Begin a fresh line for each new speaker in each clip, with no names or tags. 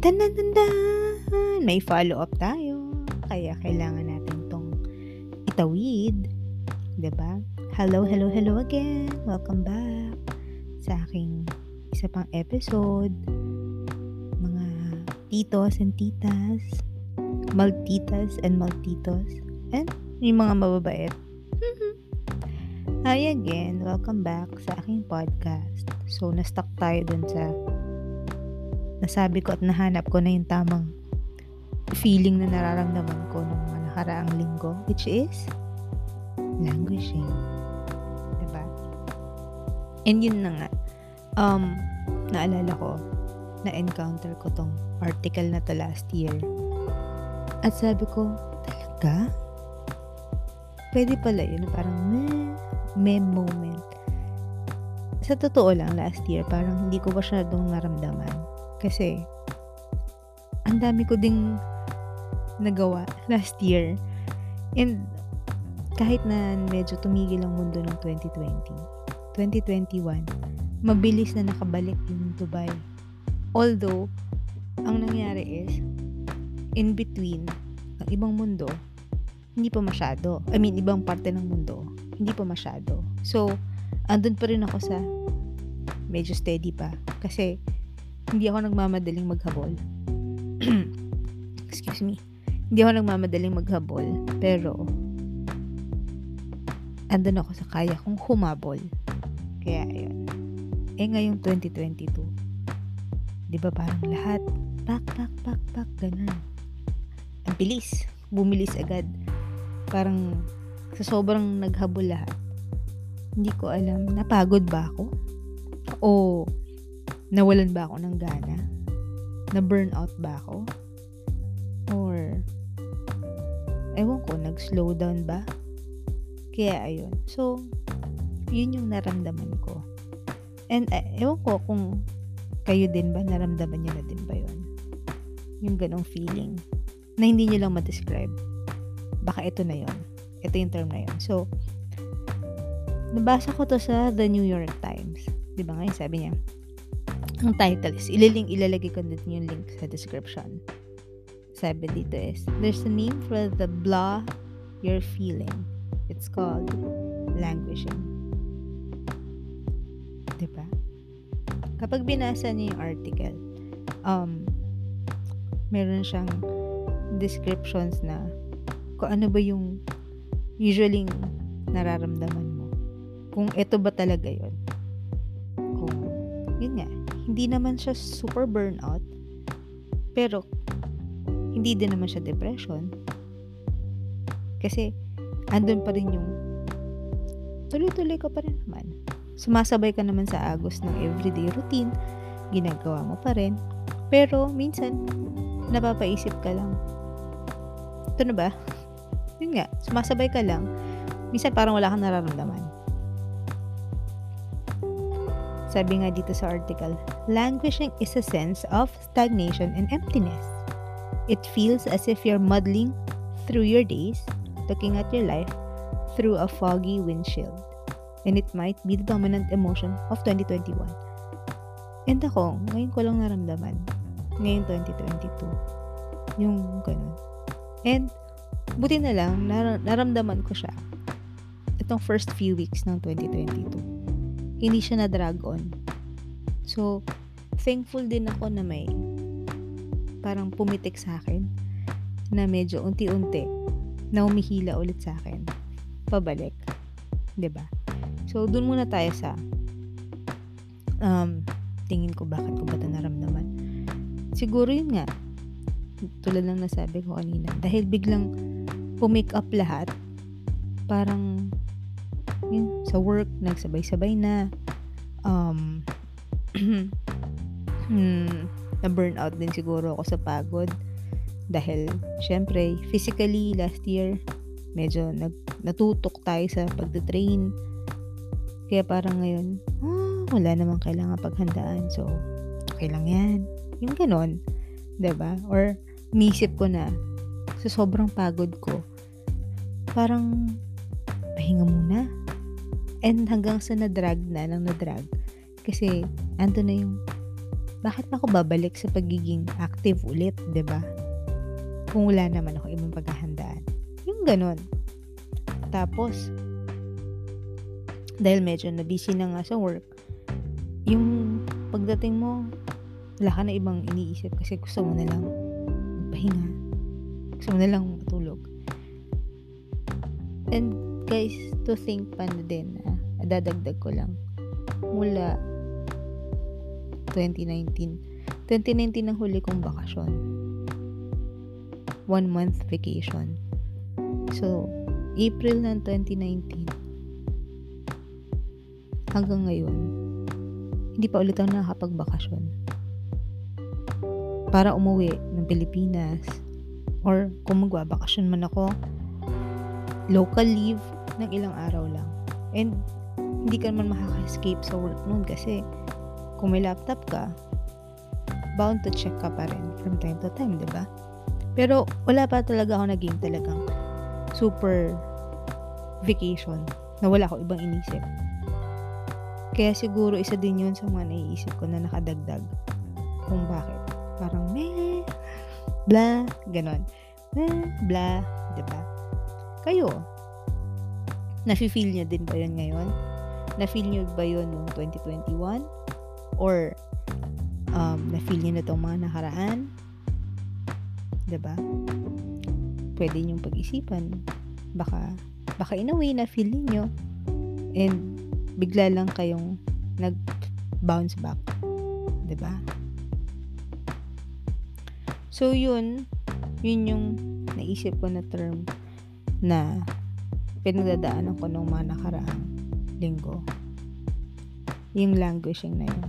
Tanandan! May follow-up tayo. Kaya kailangan natin tong itawid. ba? Diba? Hello, hello, hello again. Welcome back sa aking isa pang episode. Mga titos and titas. Maltitas and maltitos. And yung mga mababait. Hi again. Welcome back sa aking podcast. So, na-stuck tayo dun sa nasabi ko at nahanap ko na yung tamang feeling na nararamdaman ko nung nakaraang linggo, which is languishing. Diba? And yun na nga, um, naalala ko, na-encounter ko tong article na to last year. At sabi ko, talaga? Pwede pala yun, parang meh, meh moment. Sa totoo lang, last year, parang hindi ko doon naramdaman kasi, ang dami ko ding nagawa last year. And, kahit na medyo tumigil ang mundo ng 2020, 2021, mabilis na nakabalik yung Dubai. Although, ang nangyari is, in between, ng ibang mundo, hindi pa masyado. I mean, ibang parte ng mundo, hindi pa masyado. So, andun pa rin ako sa medyo steady pa. Kasi, hindi ako nagmamadaling maghabol. Excuse me. Hindi ako nagmamadaling maghabol. Pero, andun ako sa kaya kong humabol. Kaya, ayun. Eh, ngayong 2022, di ba parang lahat, pak, pak, pak, pak, ganun. Ang bilis. Bumilis agad. Parang, sa sobrang naghabol lahat, hindi ko alam, napagod ba ako? O, nawalan ba ako ng gana? Na burnout ba ako? Or, ewan ko, nag-slow down ba? Kaya ayun. So, yun yung naramdaman ko. And uh, ewan ko kung kayo din ba, naramdaman nyo na din ba yun? Yung ganong feeling na hindi nyo lang ma-describe. Baka ito na yun. Ito yung term na yun. So, nabasa ko to sa The New York Times. Di ba ngayon sabi niya, ang title is, ililink, ilalagay ko din yung link sa description. Sabi dito is, there's a name for the blah you're feeling. It's called languishing. Diba? Kapag binasa niyo yung article, um, meron siyang descriptions na kung ano ba yung usually nararamdaman mo. Kung ito ba talaga yon hindi naman siya super burnout, pero hindi din naman siya depression. Kasi, andun pa rin yung tuloy-tuloy ka pa rin naman. Sumasabay ka naman sa agos ng everyday routine, ginagawa mo pa rin. Pero, minsan, napapaisip ka lang, ito na ba? Yun nga, sumasabay ka lang. Minsan parang wala kang nararamdaman. Sabi nga dito sa article, languishing is a sense of stagnation and emptiness. It feels as if you're muddling through your days, looking at your life through a foggy windshield. And it might be the dominant emotion of 2021. And ako, ngayon ko lang naramdaman. Ngayon 2022. Yung ganun. And, buti na lang, nar- naramdaman ko siya itong first few weeks ng 2022 hindi siya na-drag on. So, thankful din ako na may parang pumitik sa akin na medyo unti-unti na umihila ulit sa akin. Pabalik. ba diba? So, dun muna tayo sa um, tingin ko bakit ko ba ito naramdaman. Siguro yun nga, tulad ng nasabi ko kanina, dahil biglang pumick up lahat, parang yun, sa work, nagsabay-sabay na. Um, hmm, na-burnout din siguro ako sa pagod. Dahil, syempre, physically, last year, medyo nag, natutok tayo sa pagda-train. Kaya parang ngayon, ah, wala namang kailangan paghandaan. So, okay lang yan. Yung ganon. ba diba? Or, nisip ko na, sa sobrang pagod ko, parang, pahinga muna And hanggang sa na-drag na, nang na-drag. Kasi, ando na yung bakit ako babalik sa pagiging active ulit, ba? Kung wala naman ako ibang paghahandaan. Yung ganun. Tapos, dahil medyo na busy na nga sa work, yung pagdating mo, wala ka na ibang iniisip kasi gusto mo na lang magpahinga. Gusto mo na lang matulog. And guys, to think pa na din, ah, dadagdag ko lang, mula 2019. 2019 ang huli kong bakasyon. One month vacation. So, April ng 2019 hanggang ngayon, hindi pa ulit ako nakakapagbakasyon. Para umuwi ng Pilipinas or kung magbabakasyon man ako, local leave ng ilang araw lang. And hindi ka naman makaka-escape sa work noon kasi kung may laptop ka, bound to check ka pa rin from time to time, di ba? Pero wala pa talaga ako naging talagang super vacation na wala ako ibang inisip. Kaya siguro isa din yun sa mga naiisip ko na nakadagdag kung bakit. Parang meh, blah, ganon. Meh, blah, diba? Kayo, nafe-feel niya din ba yun ngayon? Na-feel niyo ba yun noong 2021? Or um, na-feel niyo na itong mga nakaraan? Diba? Pwede niyong pag-isipan. Baka, baka in a way na feel niyo and bigla lang kayong nag-bounce back. Diba? So, yun, yun yung naisip ko na term na pinagdadaanan ko nung mga nakaraang linggo. Yung languishing na yun.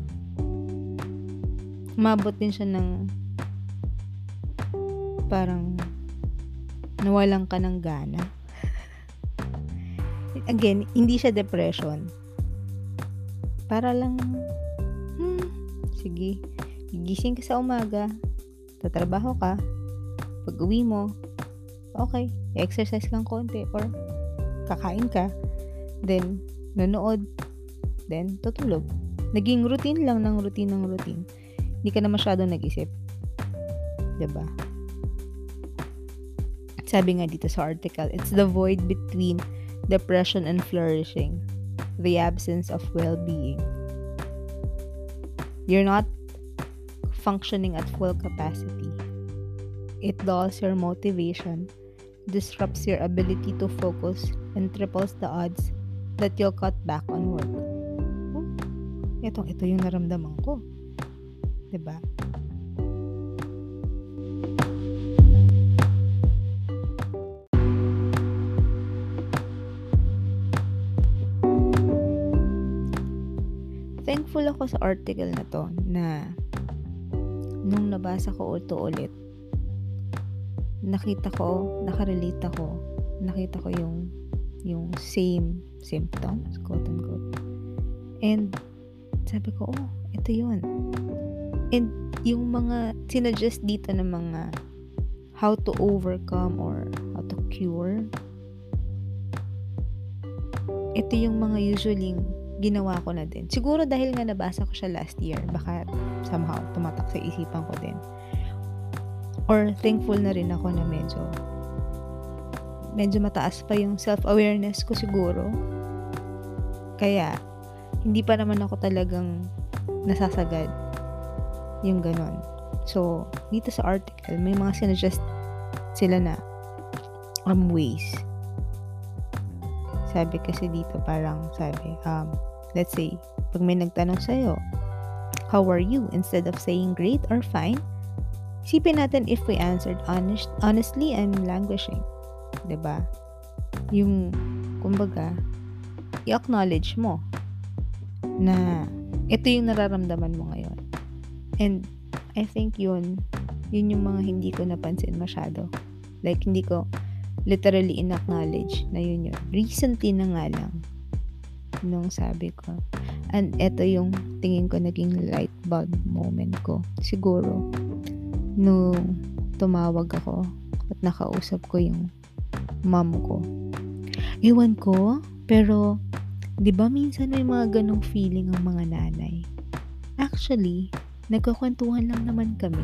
Umabot din siya ng parang nawalan ka ng gana. Again, hindi siya depression. Para lang, hmm, sige, gigising ka sa umaga, tatrabaho ka, pag uwi mo, okay, exercise kang konti, or kakain ka, then, nanood, then, tutulog. Naging routine lang ng routine ng routine. Hindi ka na masyadong nag-isip. ba? Diba? Sabi nga dito sa article, it's the void between depression and flourishing, the absence of well-being. You're not functioning at full capacity. It dulls your motivation, disrupts your ability to focus, and triples the odds that you'll cut back on work. Oh, ito, ito yung naramdaman ko. 'Di ba? Thankful ako sa article na to na nung nabasa ko ito ulit, nakita ko, nakarelate ako, nakita ko yung yung same symptoms, quote unquote. And sabi ko, oh, ito yun. And yung mga sinuggest dito ng mga how to overcome or how to cure, ito yung mga usually ginawa ko na din. Siguro dahil nga nabasa ko siya last year, baka somehow tumatak sa isipan ko din. Or thankful na rin ako na medyo medyo mataas pa yung self-awareness ko siguro. Kaya, hindi pa naman ako talagang nasasagad yung ganon. So, dito sa article, may mga sinuggest sila na um, ways. Sabi kasi dito parang sabi, um, Let's say, pag may nagtanong sa'yo, how are you? Instead of saying great or fine, isipin natin if we answered honest, honestly, I'm languishing. Ba? Diba? Yung, kumbaga, i-acknowledge mo na ito yung nararamdaman mo ngayon. And I think yun, yun yung mga hindi ko napansin masyado. Like, hindi ko literally in-acknowledge na yun yun. Recently na nga lang, nung sabi ko. And ito yung tingin ko naging light bulb moment ko. Siguro, nung tumawag ako at nakausap ko yung mom ko. Iwan ko, pero, di ba minsan may mga ganong feeling ang mga nanay? Actually, nagkukwentuhan lang naman kami.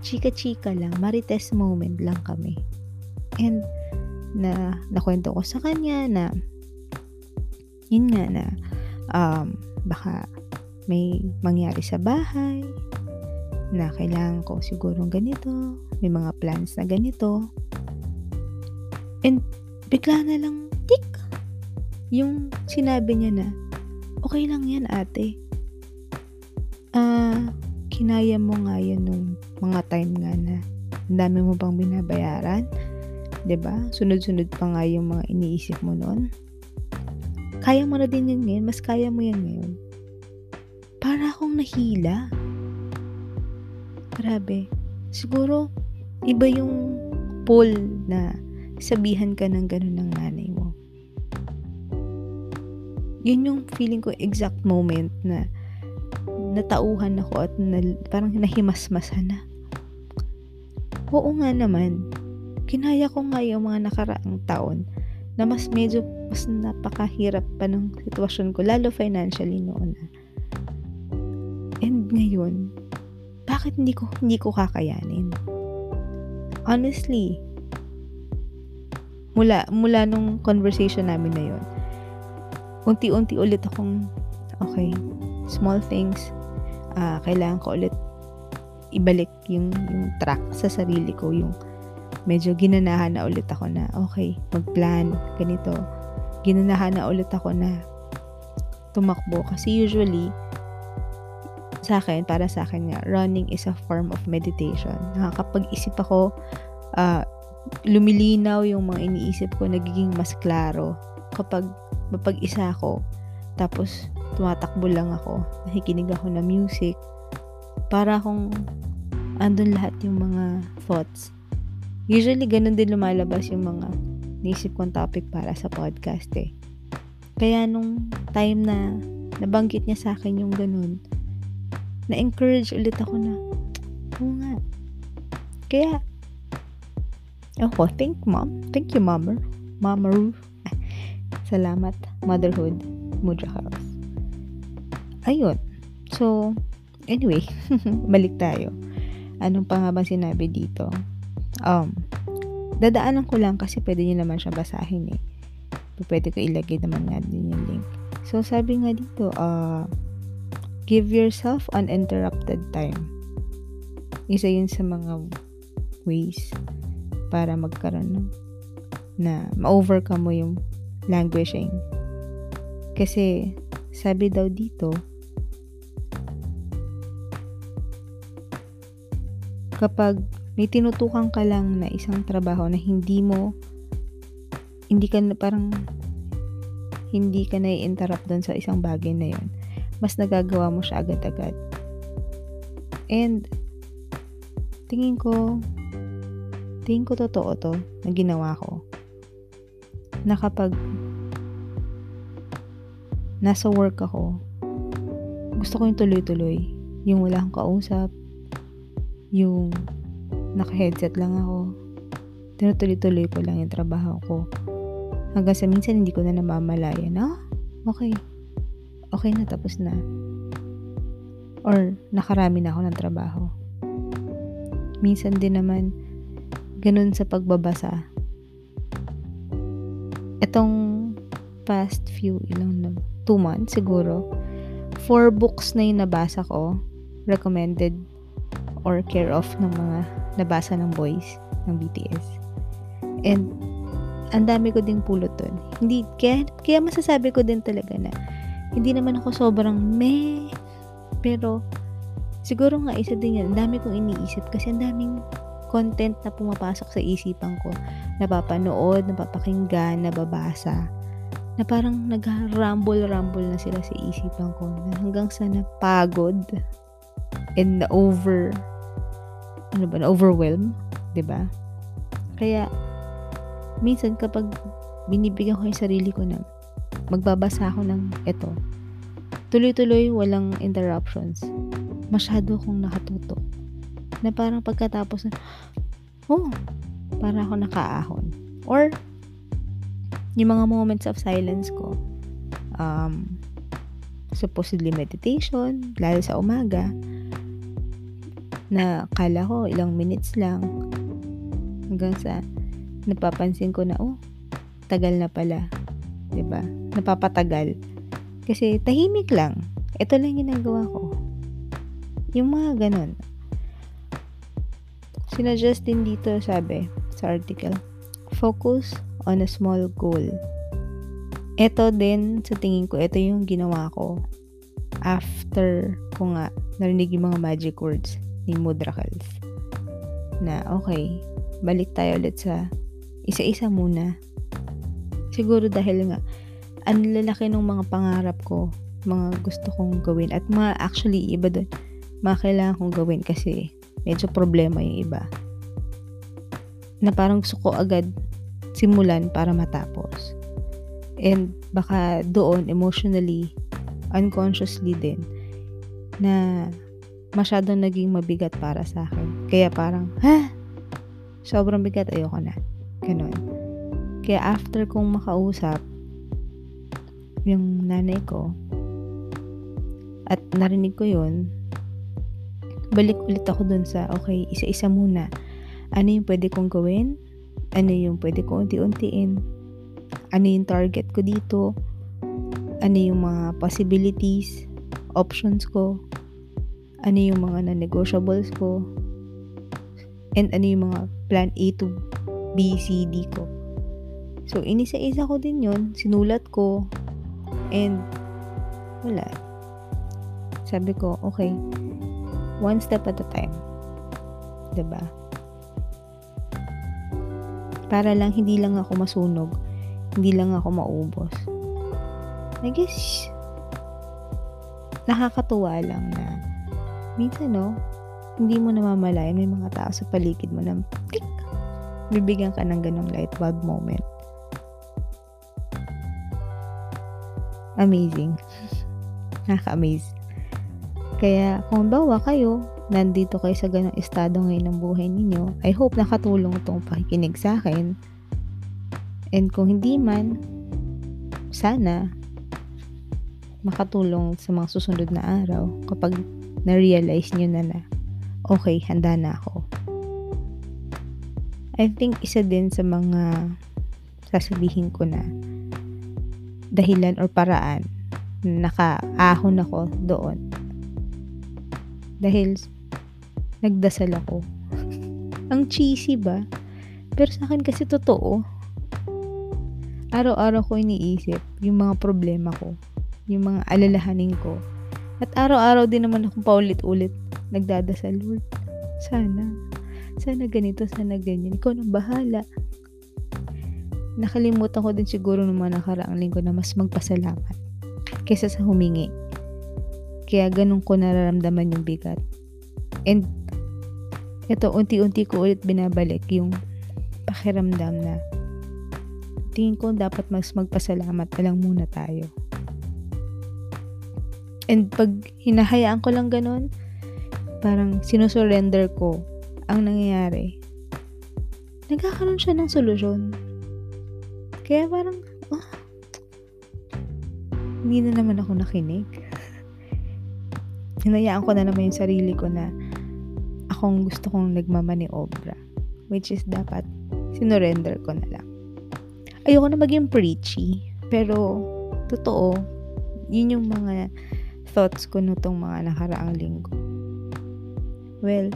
Chika-chika lang, marites moment lang kami. And, na nakwento ko sa kanya na yun nga na um, baka may mangyari sa bahay na kailangan ko siguro ganito may mga plans na ganito and bigla na lang tik yung sinabi niya na okay lang yan ate ah uh, kinaya mo nga yan nung mga time nga na ang dami mo pang binabayaran ba? Sunod-sunod pa nga yung mga iniisip mo noon. Kaya mo na din yun ngayon, mas kaya mo yan ngayon. Para akong nahila. Grabe. Siguro, iba yung pull na sabihan ka ng ganun ng nanay mo. Yun yung feeling ko exact moment na natauhan ako at na, parang nahimasmasan na. Oo nga naman, kinaya ko nga yung mga nakaraang taon na mas medyo mas napakahirap pa ng sitwasyon ko, lalo financially noon. And ngayon, bakit hindi ko hindi ko kakayanin? Honestly, mula mula nung conversation namin na yon, unti-unti ulit akong okay, small things, uh, kailangan ko ulit ibalik yung, yung track sa sarili ko, yung medyo ginanahan na ulit ako na, okay, magplan, ganito. Ginanahan na ulit ako na tumakbo. Kasi usually, sa akin, para sa akin nga, running is a form of meditation. Nakakapag-isip ako, uh, lumilinaw yung mga iniisip ko, nagiging mas klaro. Kapag mapag-isa ako, tapos tumatakbo lang ako, nakikinig ako ng music, para akong andun lahat yung mga thoughts Usually, ganun din lumalabas yung mga naisip kong topic para sa podcast eh. Kaya nung time na nabanggit niya sa akin yung ganun, na-encourage ulit ako na, oo nga. Kaya, ako, thank mom. Thank you, mama. Mama Ru. Salamat, motherhood, Mudra House. Ayun. So, anyway, balik tayo. Anong pa nga ba sinabi dito? Um, dadaanan ko lang kasi pwede nyo naman siya basahin eh. Pwede ko ilagay naman nga din yung link. So, sabi nga dito, uh, give yourself uninterrupted time. Isa yun sa mga ways para magkaroon ng na ma-overcome mo yung languishing. Kasi, sabi daw dito, kapag may tinutukan ka lang na isang trabaho na hindi mo hindi ka na parang hindi ka na-interrupt doon sa isang bagay na yon mas nagagawa mo siya agad-agad and tingin ko tingin ko totoo to na ginawa ko na kapag nasa work ako gusto ko yung tuloy-tuloy yung wala akong kausap yung naka-headset lang ako. Tinutuloy-tuloy ko lang yung trabaho ko. Hanggang sa minsan hindi ko na namamalaya na, okay. Okay na, tapos na. Or nakarami na ako ng trabaho. Minsan din naman, ganun sa pagbabasa. Itong past few, ilang na, two months siguro, four books na yung nabasa ko, recommended or care of ng mga nabasa ng boys ng BTS. And ang dami ko ding pulot doon. Hindi, kaya, kaya masasabi ko din talaga na hindi naman ako sobrang meh. Pero, siguro nga isa din yan. Ang dami kong iniisip kasi ang daming content na pumapasok sa isipan ko. Napapanood, napapakinggan, nababasa. Na parang nag-rumble-rumble na sila sa isipan ko. Hanggang sa napagod and na over ano ba, na-overwhelm, ba? Kaya minsan kapag binibigyan ko yung sarili ko na magbabasa ako ng ito, tuloy-tuloy walang interruptions. Masyado akong nakatuto. Na parang pagkatapos na, oh, para ako nakaahon. Or, yung mga moments of silence ko, um, supposedly meditation, lalo sa umaga, na kala ko ilang minutes lang hanggang sa napapansin ko na oh tagal na pala ba napapatagal. Kasi tahimik lang. Ito lang ginagawa ko. Yung mga ganun sinuggest din dito sabi sa article focus on a small goal ito din sa tingin ko ito yung ginawa ko after ko nga narinig yung mga magic words ni Mudrakals na okay balik tayo ulit sa isa-isa muna. Siguro dahil nga, ang lalaki ng mga pangarap ko, mga gusto kong gawin, at mga actually iba doon, mga kailangan kong gawin kasi medyo problema yung iba. Na parang gusto ko agad simulan para matapos. And baka doon emotionally, unconsciously din, na masyadong naging mabigat para sa akin. Kaya parang, ha? sobrang bigat, ayoko na. Ganon. Kaya after kong makausap, yung nanay ko, at narinig ko yun, balik ulit ako dun sa, okay, isa-isa muna. Ano yung pwede kong gawin? Ano yung pwede kong unti-untiin? Ano yung target ko dito? Ano yung mga possibilities, options ko? Ano yung mga non-negotiables ko? And ano yung mga plan A to B, C, D ko. So, inisa-isa ko din yon Sinulat ko. And, wala. Sabi ko, okay, one step at a time. ba? Diba? Para lang, hindi lang ako masunog. Hindi lang ako maubos. I guess, nakakatuwa lang na minsan, no, hindi mo namamalayan may mga tao sa paligid mo na click, bibigyan ka ng ganong light bulb moment. Amazing. Nakaka-amaze. Kaya kung bawa kayo, nandito kayo sa ganong estado ngayon ng buhay ninyo, I hope nakatulong itong pakikinig sa akin. And kung hindi man, sana makatulong sa mga susunod na araw kapag na-realize nyo na na okay, handa na ako. I think isa din sa mga sasabihin ko na dahilan or paraan nakaahon ako doon. Dahil nagdasal ako. Ang cheesy ba? Pero sa akin kasi totoo. Araw-araw ko iniisip yung mga problema ko, yung mga alalahanin ko. At araw-araw din naman akong paulit-ulit nagdadasal, Lord, sana, sana ganito, sana ganyan. Ikaw nang bahala. Nakalimutan ko din siguro ng mga nakaraang linggo na mas magpasalamat kaysa sa humingi. Kaya ganun ko nararamdaman yung bigat. And ito, unti-unti ko ulit binabalik yung pakiramdam na tingin ko dapat mas magpasalamat na lang muna tayo. And pag hinahayaan ko lang ganun, parang sinusurrender ko ang nangyayari, nagkakaroon siya ng solusyon. Kaya parang, oh, hindi na naman ako nakinig. Hinayaan ko na naman yung sarili ko na akong gusto kong nagmamaniobra. Which is dapat sinurrender ko na lang. Ayoko na maging preachy. Pero, totoo, yun yung mga thoughts ko nitong mga nakaraang linggo. Well,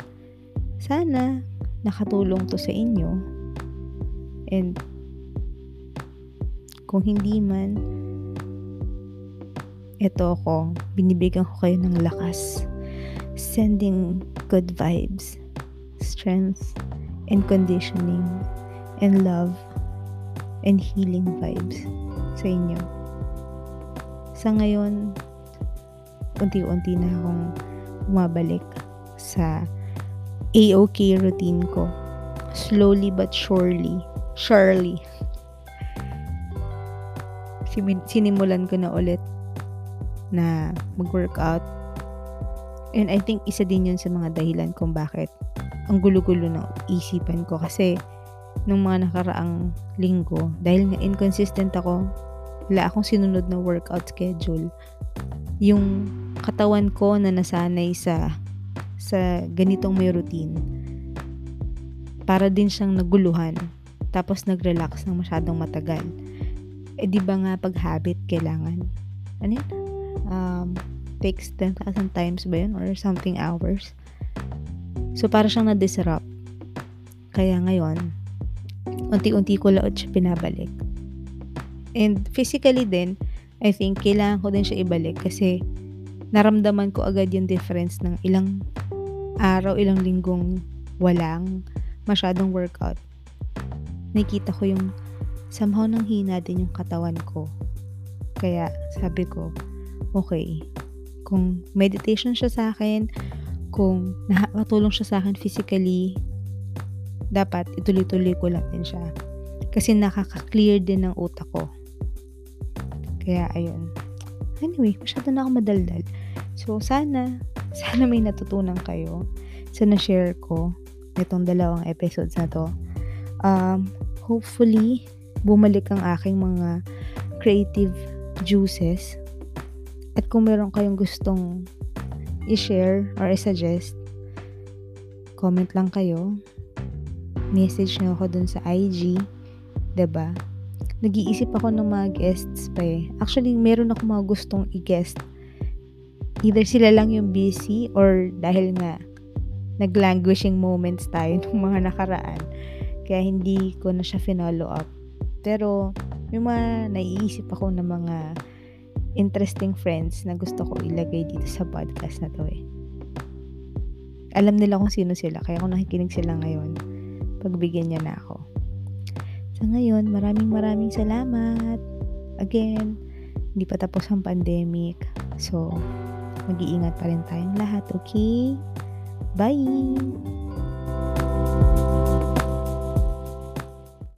sana nakatulong to sa inyo. And kung hindi man, ito ako, binibigyan ko kayo ng lakas. Sending good vibes, strength, and conditioning, and love, and healing vibes sa inyo. Sa ngayon, unti-unti na akong bumabalik sa AOK routine ko. Slowly but surely. Surely. Sinimulan ko na ulit na mag-workout. And I think isa din yun sa mga dahilan kung bakit ang gulo-gulo ng isipan ko. Kasi nung mga nakaraang linggo, dahil nga inconsistent ako, wala akong sinunod na workout schedule. Yung katawan ko na nasanay sa sa ganitong may routine, para din siyang naguluhan. Tapos nag-relax ng masyadong matagal. Eh di ba nga pag habit kailangan? Ano yun? Um, takes 10,000 times ba yun? Or something hours. So para siyang na-disrupt. Kaya ngayon, unti-unti ko laot siya pinabalik. And physically din, I think kailangan ko din siya ibalik kasi naramdaman ko agad yung difference ng ilang araw, ilang linggong walang masyadong workout. Nakita ko yung somehow nang hina din yung katawan ko. Kaya sabi ko, okay, kung meditation siya sa akin, kung nakatulong siya sa akin physically, dapat ituloy-tuloy ko lang din siya. Kasi nakaka-clear din ng utak ko. Kaya, ayun. Anyway, masyado na ako madaldal. So, sana, sana may natutunan kayo sa na-share ko nitong dalawang episodes na to. Um, hopefully, bumalik ang aking mga creative juices. At kung meron kayong gustong i-share or i-suggest, comment lang kayo message nyo ako dun sa IG, ba diba? Nag-iisip ako ng mga guests pa eh. Actually, meron ako mga gustong i-guest. Either sila lang yung busy or dahil nga nag-languishing moments tayo ng mga nakaraan. Kaya hindi ko na siya finollow up. Pero, may mga naiisip ako ng mga interesting friends na gusto ko ilagay dito sa podcast na to eh. Alam nila kung sino sila, kaya kung nakikinig sila ngayon, pagbigyan niya na ako. Sa ngayon, maraming maraming salamat. Again, hindi pa tapos ang pandemic. So, mag-iingat pa rin tayong lahat, okay? Bye!